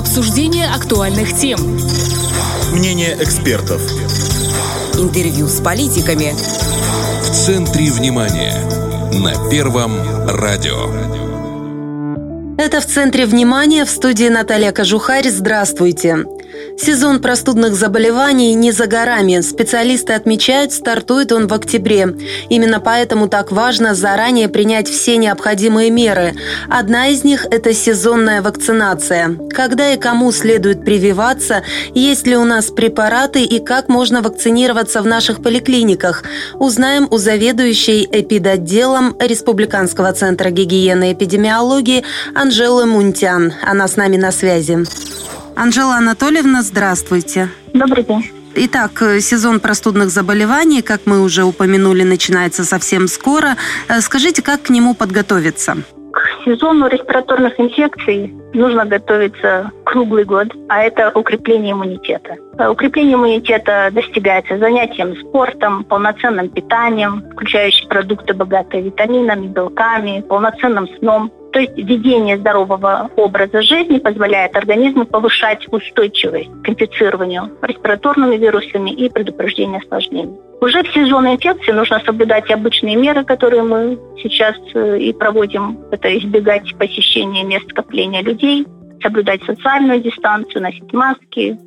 Обсуждение актуальных тем. Мнение экспертов. Интервью с политиками. В центре внимания. На Первом радио. Это в центре внимания в студии Наталья Кожухарь. Здравствуйте. Сезон простудных заболеваний не за горами. Специалисты отмечают, стартует он в октябре. Именно поэтому так важно заранее принять все необходимые меры. Одна из них – это сезонная вакцинация. Когда и кому следует прививаться, есть ли у нас препараты и как можно вакцинироваться в наших поликлиниках, узнаем у заведующей эпидотделом Республиканского центра гигиены и эпидемиологии Анжелы Мунтян. Она с нами на связи. Анжела Анатольевна, здравствуйте. Добрый день. Итак, э, сезон простудных заболеваний, как мы уже упомянули, начинается совсем скоро. Э, скажите, как к нему подготовиться? К сезону респираторных инфекций нужно готовиться круглый год, а это укрепление иммунитета. Э, укрепление иммунитета достигается занятием спортом, полноценным питанием, включающим продукты, богатые витаминами, белками, полноценным сном, то есть ведение здорового образа жизни позволяет организму повышать устойчивость к инфицированию респираторными вирусами и предупреждению осложнений. Уже в сезон инфекции нужно соблюдать обычные меры, которые мы сейчас э, и проводим. Это избегать посещения мест скопления людей, соблюдать социальную дистанцию, носить маски,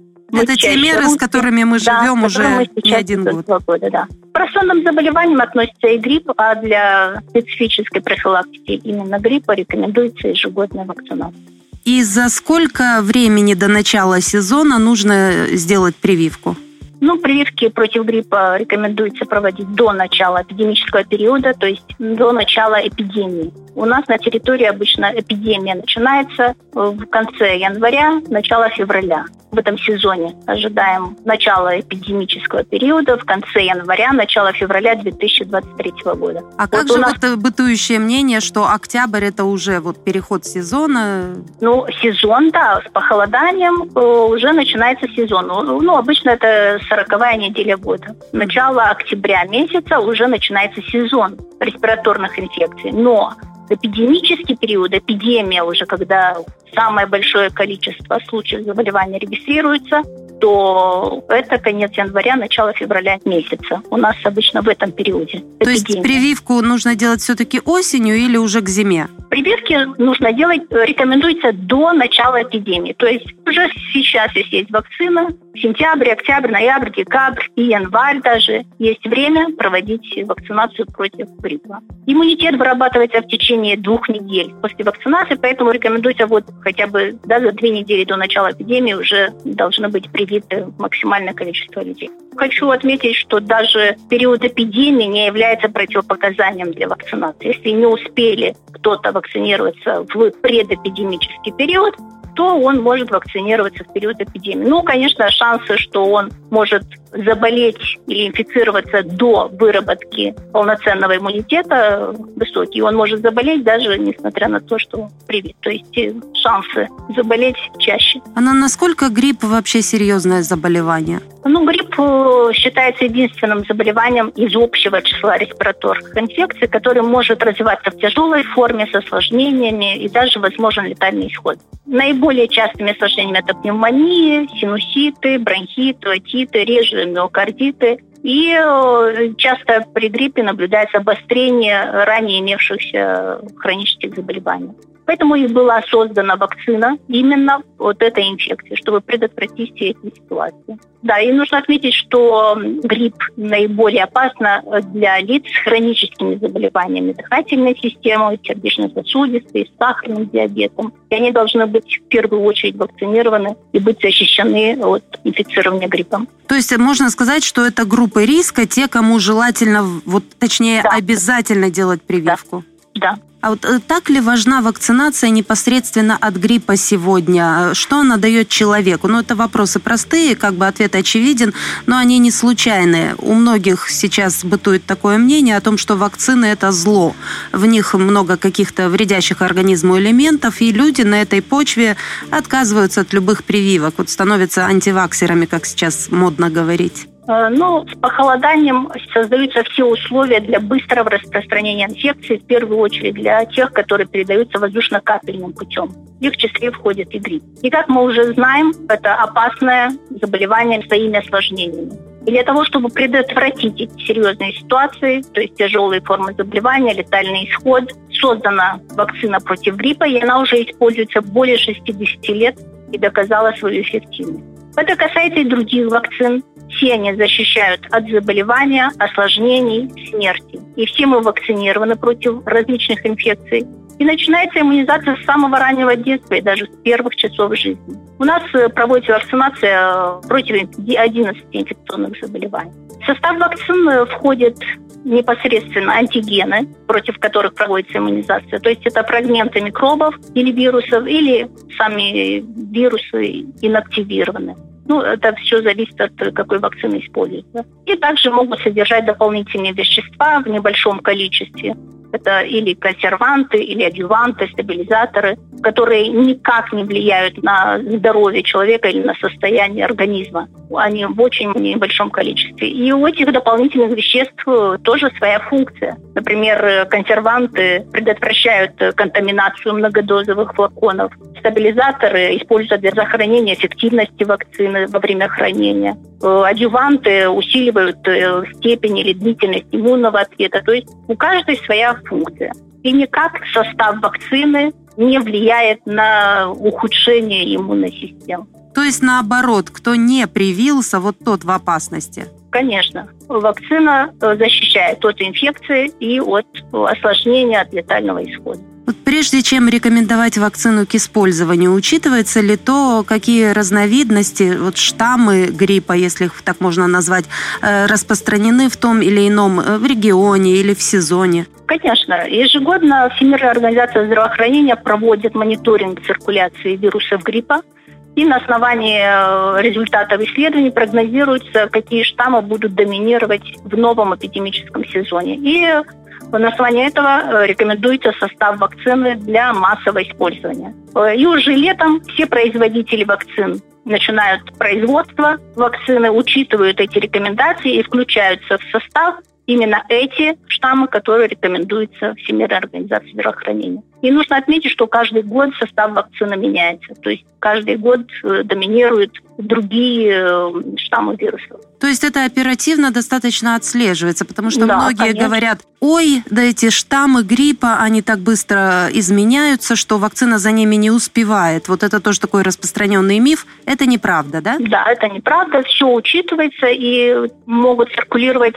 это те меры, с которыми мы живем да, уже мы не один год. года, да. К простудным заболеваниям относится и грипп, а для специфической профилактики именно гриппа рекомендуется ежегодная вакцинация. И за сколько времени до начала сезона нужно сделать прививку? Ну, прививки против гриппа рекомендуется проводить до начала эпидемического периода, то есть до начала эпидемии. У нас на территории обычно эпидемия начинается в конце января, начало февраля в этом сезоне. Ожидаем начала эпидемического периода в конце января, начало февраля 2023 года. А вот как же нас... вот бытующее мнение, что октябрь это уже вот переход сезона? Ну, сезон, да, с похолоданием э, уже начинается сезон. Ну, ну обычно это сороковая неделя года. Начало октября месяца уже начинается сезон респираторных инфекций. Но эпидемический период, эпидемия уже, когда самое большое количество случаев заболевания регистрируется, то это конец января, начало февраля месяца. У нас обычно в этом периоде. То эпидемия. есть прививку нужно делать все-таки осенью или уже к зиме? Прививки нужно делать, рекомендуется до начала эпидемии. То есть уже сейчас, если есть вакцина, сентябрь, октябрь, ноябрь, декабрь и январь даже есть время проводить вакцинацию против гриппа. Иммунитет вырабатывается в течение двух недель после вакцинации, поэтому рекомендуется вот хотя бы да, за две недели до начала эпидемии уже должны быть привиты максимальное количество людей. Хочу отметить, что даже период эпидемии не является противопоказанием для вакцинации. Если не успели кто-то вакцинироваться в предэпидемический период, то он может вакцинироваться в период эпидемии. Ну, конечно, шансы, что он может заболеть или инфицироваться до выработки полноценного иммунитета высокие. Он может заболеть даже несмотря на то, что привит. То есть э, шансы заболеть чаще. А насколько грипп вообще серьезное заболевание? Ну, грипп э, считается единственным заболеванием из общего числа респираторных инфекций, который может развиваться в тяжелой форме с осложнениями и даже возможен летальный исход. Наиболее частыми осложнениями это пневмония, синуситы, бронхиты, отиты, реже миокардиты. И э, часто при гриппе наблюдается обострение ранее имевшихся хронических заболеваний. Поэтому и была создана вакцина именно от этой инфекции, чтобы предотвратить все эти ситуации. Да, и нужно отметить, что грипп наиболее опасно для лиц с хроническими заболеваниями дыхательной системы, сердечно-сосудистой, с сахарным диабетом. И они должны быть в первую очередь вакцинированы и быть защищены от инфицирования гриппом. То есть можно сказать, что это группы риска, те, кому желательно, вот точнее, да. обязательно делать прививку? Да. да. А вот э, так ли важна вакцинация непосредственно от гриппа сегодня? Что она дает человеку? Ну, это вопросы простые, как бы ответ очевиден, но они не случайные. У многих сейчас бытует такое мнение о том, что вакцины – это зло. В них много каких-то вредящих организму элементов, и люди на этой почве отказываются от любых прививок, вот становятся антиваксерами, как сейчас модно говорить. Э, ну, с похолоданием создаются все условия для быстрого распространения инфекции, в первую очередь для тех, которые передаются воздушно-капельным путем. В их числе входит и грипп. И как мы уже знаем, это опасное заболевание своими осложнениями. И для того, чтобы предотвратить эти серьезные ситуации, то есть тяжелые формы заболевания, летальный исход, создана вакцина против гриппа, и она уже используется более 60 лет и доказала свою эффективность. Это касается и других вакцин. Все они защищают от заболевания, осложнений, смерти. И все мы вакцинированы против различных инфекций. И начинается иммунизация с самого раннего детства и даже с первых часов жизни. У нас э, проводится вакцинация э, против 11 инфекционных заболеваний. В состав вакцин э, входит непосредственно антигены, против которых проводится иммунизация. То есть это фрагменты микробов или вирусов, или сами вирусы инактивированы. Ну, это все зависит от какой вакцины используется. И также могут содержать дополнительные вещества в небольшом количестве. Это или консерванты, или адюванты, стабилизаторы, которые никак не влияют на здоровье человека или на состояние организма. Они в очень небольшом количестве. И у этих дополнительных веществ тоже своя функция. Например, консерванты предотвращают контаминацию многодозовых флаконов. Стабилизаторы используются для сохранения эффективности вакцины во время хранения. Э, адюванты усиливают э, степень или длительность иммунного ответа. То есть у каждой своя функция. И никак состав вакцины не влияет на ухудшение иммунной системы. То есть наоборот, кто не привился, вот тот в опасности? Конечно. Вакцина э, защищает от инфекции и от осложнения, от летального исхода. Вот прежде чем рекомендовать вакцину к использованию, учитывается ли то, какие разновидности, вот штаммы гриппа, если их так можно назвать, э, распространены в том или ином э, в регионе или в сезоне? Конечно. Ежегодно Всемирная организация здравоохранения проводит мониторинг циркуляции вирусов гриппа. И на основании э, результатов исследований прогнозируется, какие штаммы будут доминировать в новом эпидемическом сезоне. И на основании этого э, рекомендуется состав вакцины для массового использования. Э, и уже летом все производители вакцин начинают производство вакцины, учитывают эти рекомендации и включаются в состав именно эти штаммы, которые рекомендуются Всемирной организацией здравоохранения. И нужно отметить, что каждый год состав вакцины меняется. То есть каждый год э, доминируют другие э, штаммы вирусов. То есть это оперативно достаточно отслеживается, потому что да, многие конечно. говорят, ой, да эти штаммы гриппа, они так быстро изменяются, что вакцина за ними не успевает. Вот это тоже такой распространенный миф. Это неправда, да? Да, это неправда. Все учитывается и могут циркулировать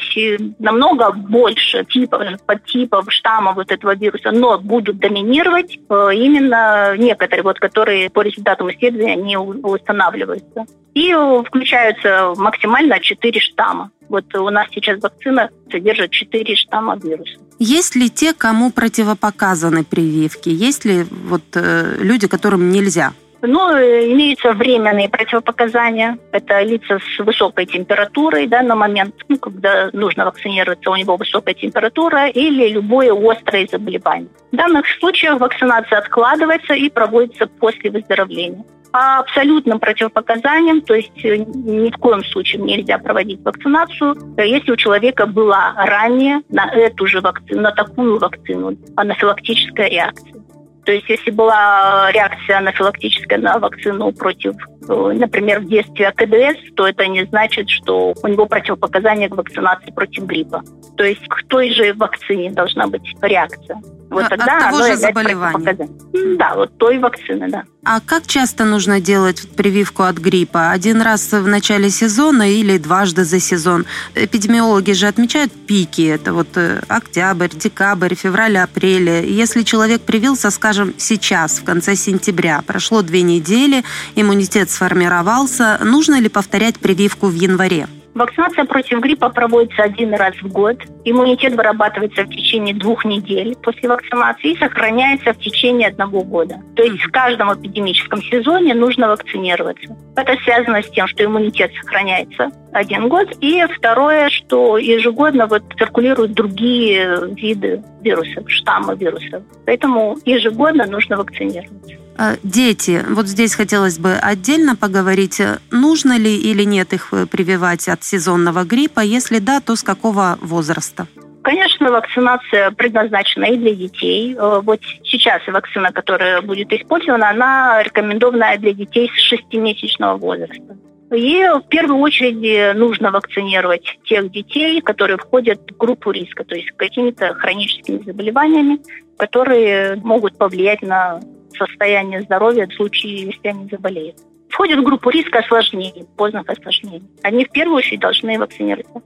намного больше типов, подтипов штаммов вот этого вируса, но будут доминировать э, именно некоторые, вот, которые по результатам исследования не устанавливаются. И включаются максимально 4 штамма. Вот у нас сейчас вакцина содержит 4 штамма вируса. Есть ли те, кому противопоказаны прививки? Есть ли вот э, люди, которым нельзя? Ну, имеются временные противопоказания. Это лица с высокой температурой да, на момент, ну, когда нужно вакцинироваться, у него высокая температура или любое острое заболевание. В данных случаях вакцинация откладывается и проводится после выздоровления по абсолютным противопоказаниям, то есть э, ни в коем случае нельзя проводить вакцинацию, если у человека была ранее на эту же вакцину, на такую вакцину анафилактическая реакция. То есть если была реакция анафилактическая на вакцину против, э, например, в детстве АКДС, то это не значит, что у него противопоказания к вакцинации против гриппа. То есть к той же вакцине должна быть реакция. Вот а, тогда от того же заболевания. Да, вот той вакцины, да. А как часто нужно делать прививку от гриппа? Один раз в начале сезона или дважды за сезон? Эпидемиологи же отмечают пики. Это вот э, октябрь, декабрь, февраль, апрель. Если человек привился, скажем, сейчас, в конце сентября, прошло две недели, иммунитет сформировался, нужно ли повторять прививку в январе? Вакцинация против гриппа проводится один раз в год. Иммунитет вырабатывается в течение двух недель после вакцинации и сохраняется в течение одного года. То есть в каждом эпидемическом сезоне нужно вакцинироваться. Это связано с тем, что иммунитет сохраняется один год. И второе, что ежегодно вот циркулируют другие виды вирусов, штаммы вирусов. Поэтому ежегодно нужно вакцинироваться. А, дети. Вот здесь хотелось бы отдельно поговорить, нужно ли или нет их э, прививать от сезонного гриппа. Если да, то с какого возраста? Конечно, вакцинация предназначена и для детей. Э, вот сейчас вакцина, которая будет использована, она рекомендована для детей с 6-месячного возраста. И в первую очередь нужно вакцинировать тех детей, которые входят в группу риска, то есть какими-то хроническими заболеваниями, которые могут повлиять на состояние здоровья в случае, если они заболеют. Входят в группу риска осложнений, поздних осложнений. Они в первую очередь должны вакцинироваться.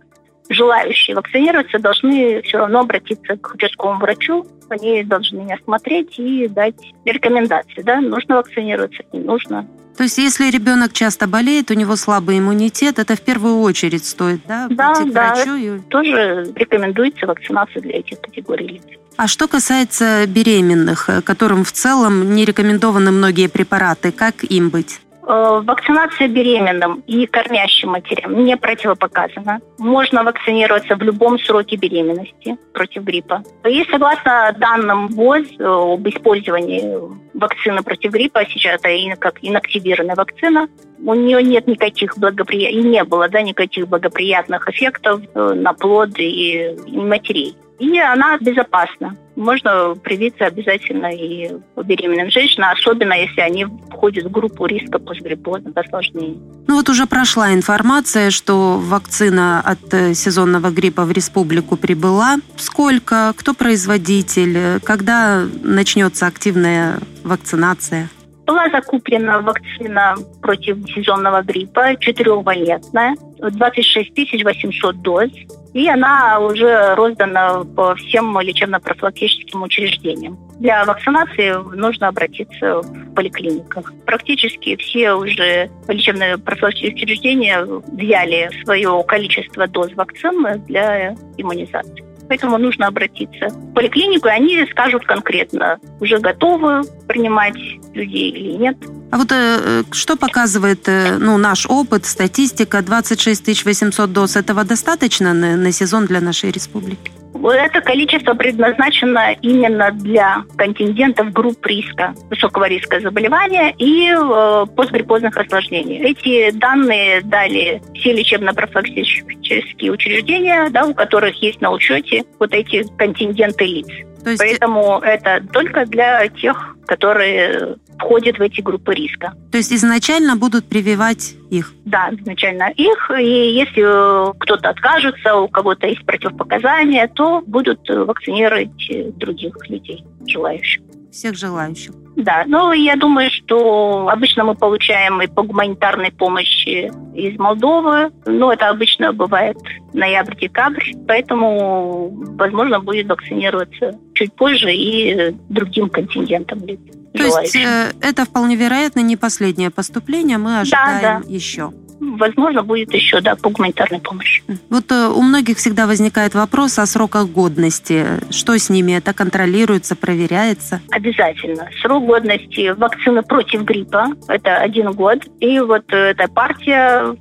Желающие вакцинироваться должны все равно обратиться к участковому врачу. Они должны осмотреть и дать рекомендации. Да? Нужно вакцинироваться, не нужно. То есть, если ребенок часто болеет, у него слабый иммунитет, это в первую очередь стоит, да, да к да, врачу? И... Тоже рекомендуется вакцинация для этих категорий лиц. А что касается беременных, которым в целом не рекомендованы многие препараты, как им быть? Э, вакцинация беременным и кормящим матерям не противопоказана. Можно вакцинироваться в любом сроке беременности против гриппа. И согласно данным ВОЗ э, об использовании вакцины против гриппа, сейчас это как инактивированная вакцина, у нее нет никаких благоприятных, и не было да, никаких благоприятных эффектов э, на плод и, матерей. И она безопасна. Можно привиться обязательно и у беременным женщинам, особенно если они входят в группу риска постгриппозных осложнений. Ну вот уже прошла информация, что вакцина от э, сезонного гриппа в республику прибыла. Сколько? Кто производитель? Когда начнется активная вакцинация? Была закуплена вакцина против сезонного гриппа, четырехвалентная, 26 800 доз. И она уже роздана по всем лечебно-профилактическим учреждениям. Для вакцинации нужно обратиться в поликлиниках. Практически все уже лечебные профилактические учреждения взяли свое количество доз вакцины для иммунизации. Поэтому нужно обратиться в поликлинику, и они скажут конкретно, уже готовы принимать людей или нет. А вот э, что показывает э, ну, наш опыт, статистика, 26 800 доз, этого достаточно на, на сезон для нашей республики? Это количество предназначено именно для контингентов групп риска, высокого риска заболевания и э, постгриппозных осложнений. Эти данные дали все лечебно-профилактические учреждения, да, у которых есть на учете вот эти контингенты лиц. То есть... Поэтому это только для тех, которые входят в эти группы риска. То есть изначально будут прививать их? Да, изначально их. И если кто-то откажется, у кого-то есть противопоказания, то будут вакцинировать других людей, желающих. Всех желающих. Да, ну я думаю, что обычно мы получаем и по гуманитарной помощи из Молдовы, но это обычно бывает ноябрь-декабрь, поэтому, возможно, будет вакцинироваться чуть позже и другим контингентом лиц. То есть э, это вполне вероятно не последнее поступление, мы ожидаем да, да. еще возможно, будет еще да, по гуманитарной помощи. Вот э, у многих всегда возникает вопрос о сроках годности. Что с ними? Это контролируется, проверяется? Обязательно. Срок годности вакцины против гриппа – это один год. И вот эта партия,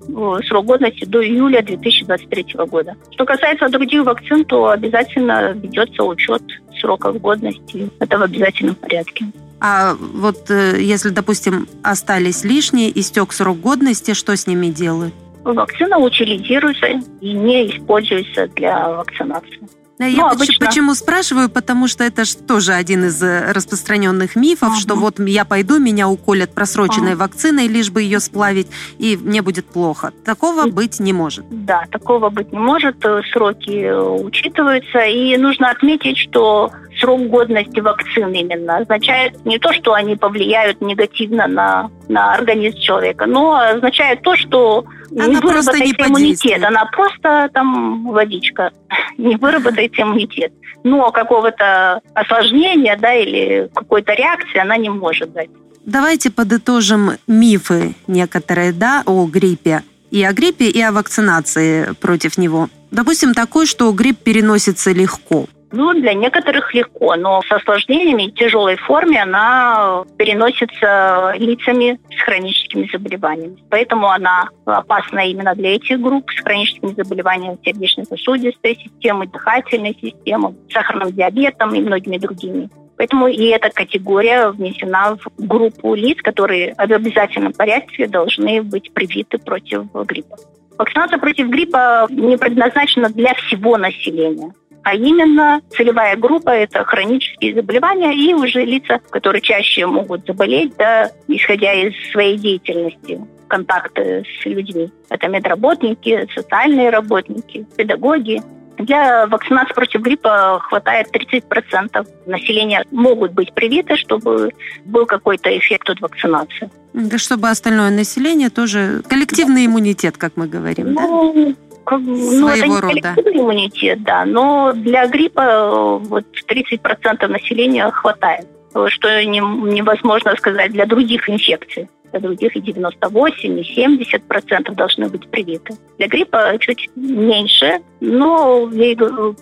срок годности до июля 2023 года. Что касается других вакцин, то обязательно ведется учет сроков годности. Это в обязательном порядке. А вот э, если, допустим, остались лишние, истек срок годности, что с ними делают? Вакцина утилизируется и не используется для вакцинации. Я ну, обычно... почему спрашиваю, потому что это же тоже один из э, распространенных мифов, uh что вот я пойду, меня уколят просроченной uh вакциной, лишь бы ее сплавить, и мне будет плохо. Такого uh быть не может. Да, такого быть не может. Э, сроки э, учитываются. И нужно отметить, что срок годности вакцин именно означает не то, что они повлияют негативно на, на организм человека, но означает то, что она не выработается иммунитет. Она просто там водичка. Не выработается иммунитет. Но какого-то осложнения, да, или какой-то реакции она не может дать. Давайте подытожим мифы некоторые, да, о гриппе. И о гриппе, и о вакцинации против него. Допустим, такой, что грипп переносится легко. Ну, для некоторых легко, но с осложнениями и тяжелой форме она переносится лицами с хроническими заболеваниями. Поэтому она опасна именно для этих групп с хроническими заболеваниями сердечно-сосудистой системы, дыхательной системы, сахарным диабетом и многими другими. Поэтому и эта категория внесена в группу лиц, которые в обязательном порядке должны быть привиты против гриппа. Вакцинация против гриппа не предназначена для всего населения а именно целевая группа – это хронические заболевания и уже лица, которые чаще могут заболеть, да, исходя из своей деятельности контакты с людьми. Это медработники, социальные работники, педагоги. Для вакцинации против гриппа хватает 30% населения могут быть привиты, чтобы был какой-то эффект от вакцинации. Да, чтобы остальное население тоже коллективный иммунитет, как мы говорим, ну, да? Как, ну, это не рода. иммунитет, да, но для гриппа э, вот 30% населения хватает, что не, невозможно сказать для других инфекций других и 98, и 70 процентов должны быть привиты. Для гриппа чуть меньше, но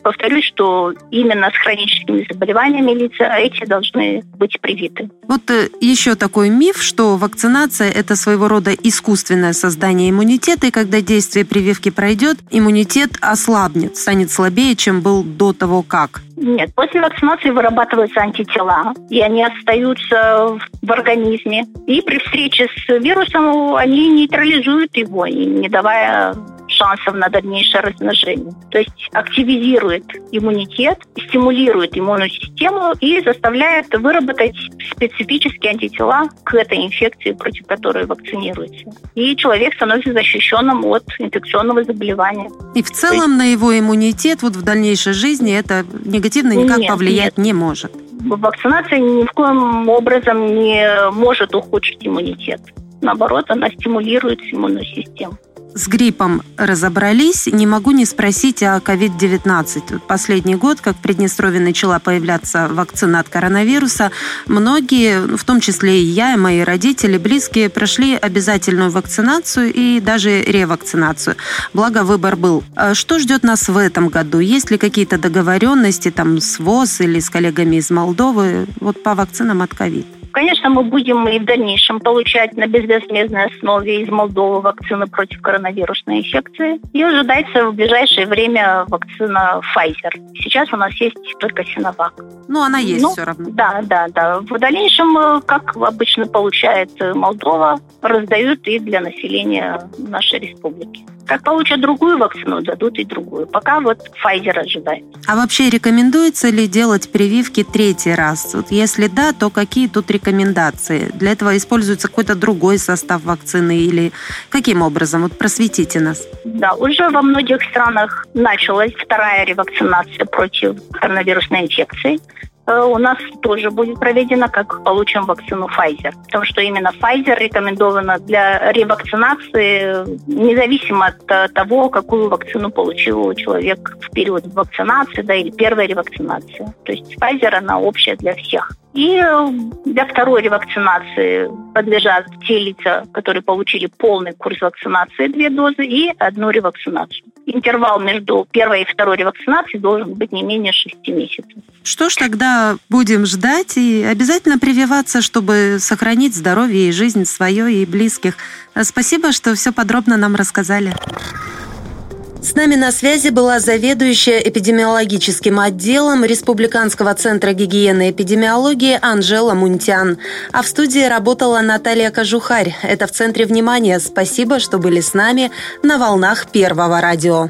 повторюсь, что именно с хроническими заболеваниями лица эти должны быть привиты. Вот э, еще такой миф, что вакцинация – это своего рода искусственное создание иммунитета, и когда действие прививки пройдет, иммунитет ослабнет, станет слабее, чем был до того, как. Нет, после вакцинации вырабатываются антитела, и они остаются в организме. И при встрече с вирусом они нейтрализуют его, не давая шансов на дальнейшее размножение. То есть активизирует иммунитет, стимулирует иммунную систему и заставляет выработать специфические антитела к этой инфекции, против которой вакцинируется. И человек становится защищенным от инфекционного заболевания. И в целом есть... на его иммунитет вот в дальнейшей жизни это негативно никак нет, повлиять нет. не может. Вакцинация ни в коем образом не может ухудшить иммунитет. Наоборот, она стимулирует иммунную систему с гриппом разобрались, не могу не спросить о COVID-19. Последний год, как в Приднестровье начала появляться вакцина от коронавируса, многие, в том числе и я, и мои родители, близкие, прошли обязательную вакцинацию и даже ревакцинацию. Благо, выбор был. А что ждет нас в этом году? Есть ли какие-то договоренности там с ВОЗ или с коллегами из Молдовы вот по вакцинам от ковид? Конечно, мы будем и в дальнейшем получать на безвозмездной основе из Молдовы вакцины против коронавирусной инфекции. И ожидается в ближайшее время вакцина Pfizer. Сейчас у нас есть только Sinovac. Ну, она есть ну, все равно. Да, да, да. В дальнейшем, э, как обычно получает Молдова, раздают и для населения нашей республики. Как получат другую вакцину, дадут и другую. Пока вот Pfizer ожидает. А вообще рекомендуется ли делать прививки третий раз? Вот если да, то какие тут рекомендации? Для этого используется какой-то другой состав вакцины или каким образом? Вот просветите нас. Да, уже во многих странах началась вторая ревакцинация против коронавирусной инфекции. Э, у нас тоже будет проведено, как получим вакцину Pfizer. Потому что именно Pfizer рекомендована для ревакцинации, независимо от э, того, какую вакцину получил человек в период вакцинации, да, или первая ревакцинация. То есть Pfizer, она общая для всех. И э, для второй ревакцинации подлежат те лица, которые получили полный курс вакцинации, две дозы, и одну ревакцинацию. Интервал между первой и второй ревакцинацией должен быть не менее шести месяцев. Что ж тогда будем ждать и обязательно прививаться, чтобы сохранить здоровье и жизнь свое и близких. Спасибо, что все подробно нам рассказали. С нами на связи была заведующая эпидемиологическим отделом Республиканского центра гигиены и эпидемиологии Анжела Мунтян. А в студии работала Наталья Кожухарь. Это в центре внимания. Спасибо, что были с нами на волнах Первого радио.